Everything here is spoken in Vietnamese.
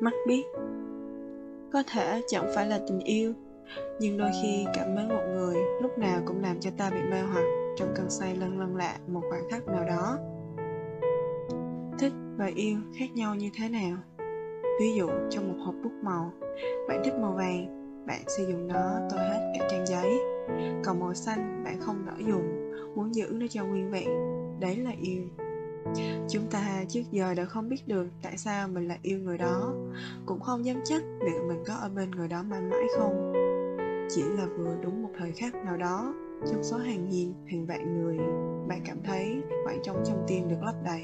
mắt biết. Có thể chẳng phải là tình yêu, nhưng đôi khi cảm mến một người lúc nào cũng làm cho ta bị mê hoặc trong cơn say lân lân lạ một khoảnh khắc nào đó. Thích và yêu khác nhau như thế nào? Ví dụ, trong một hộp bút màu, bạn thích màu vàng, bạn sử dụng nó, tôi hết cả trang giấy. Còn màu xanh, bạn không nỡ dùng, muốn giữ nó cho nguyên vẹn. Đấy là yêu chúng ta trước giờ đã không biết được tại sao mình lại yêu người đó. Cũng không dám chắc liệu mình có ở bên người đó mãi mãi không. Chỉ là vừa đúng một thời khắc nào đó, trong số hàng nghìn, hàng vạn người, bạn cảm thấy khoảng trống trong tim được lấp đầy.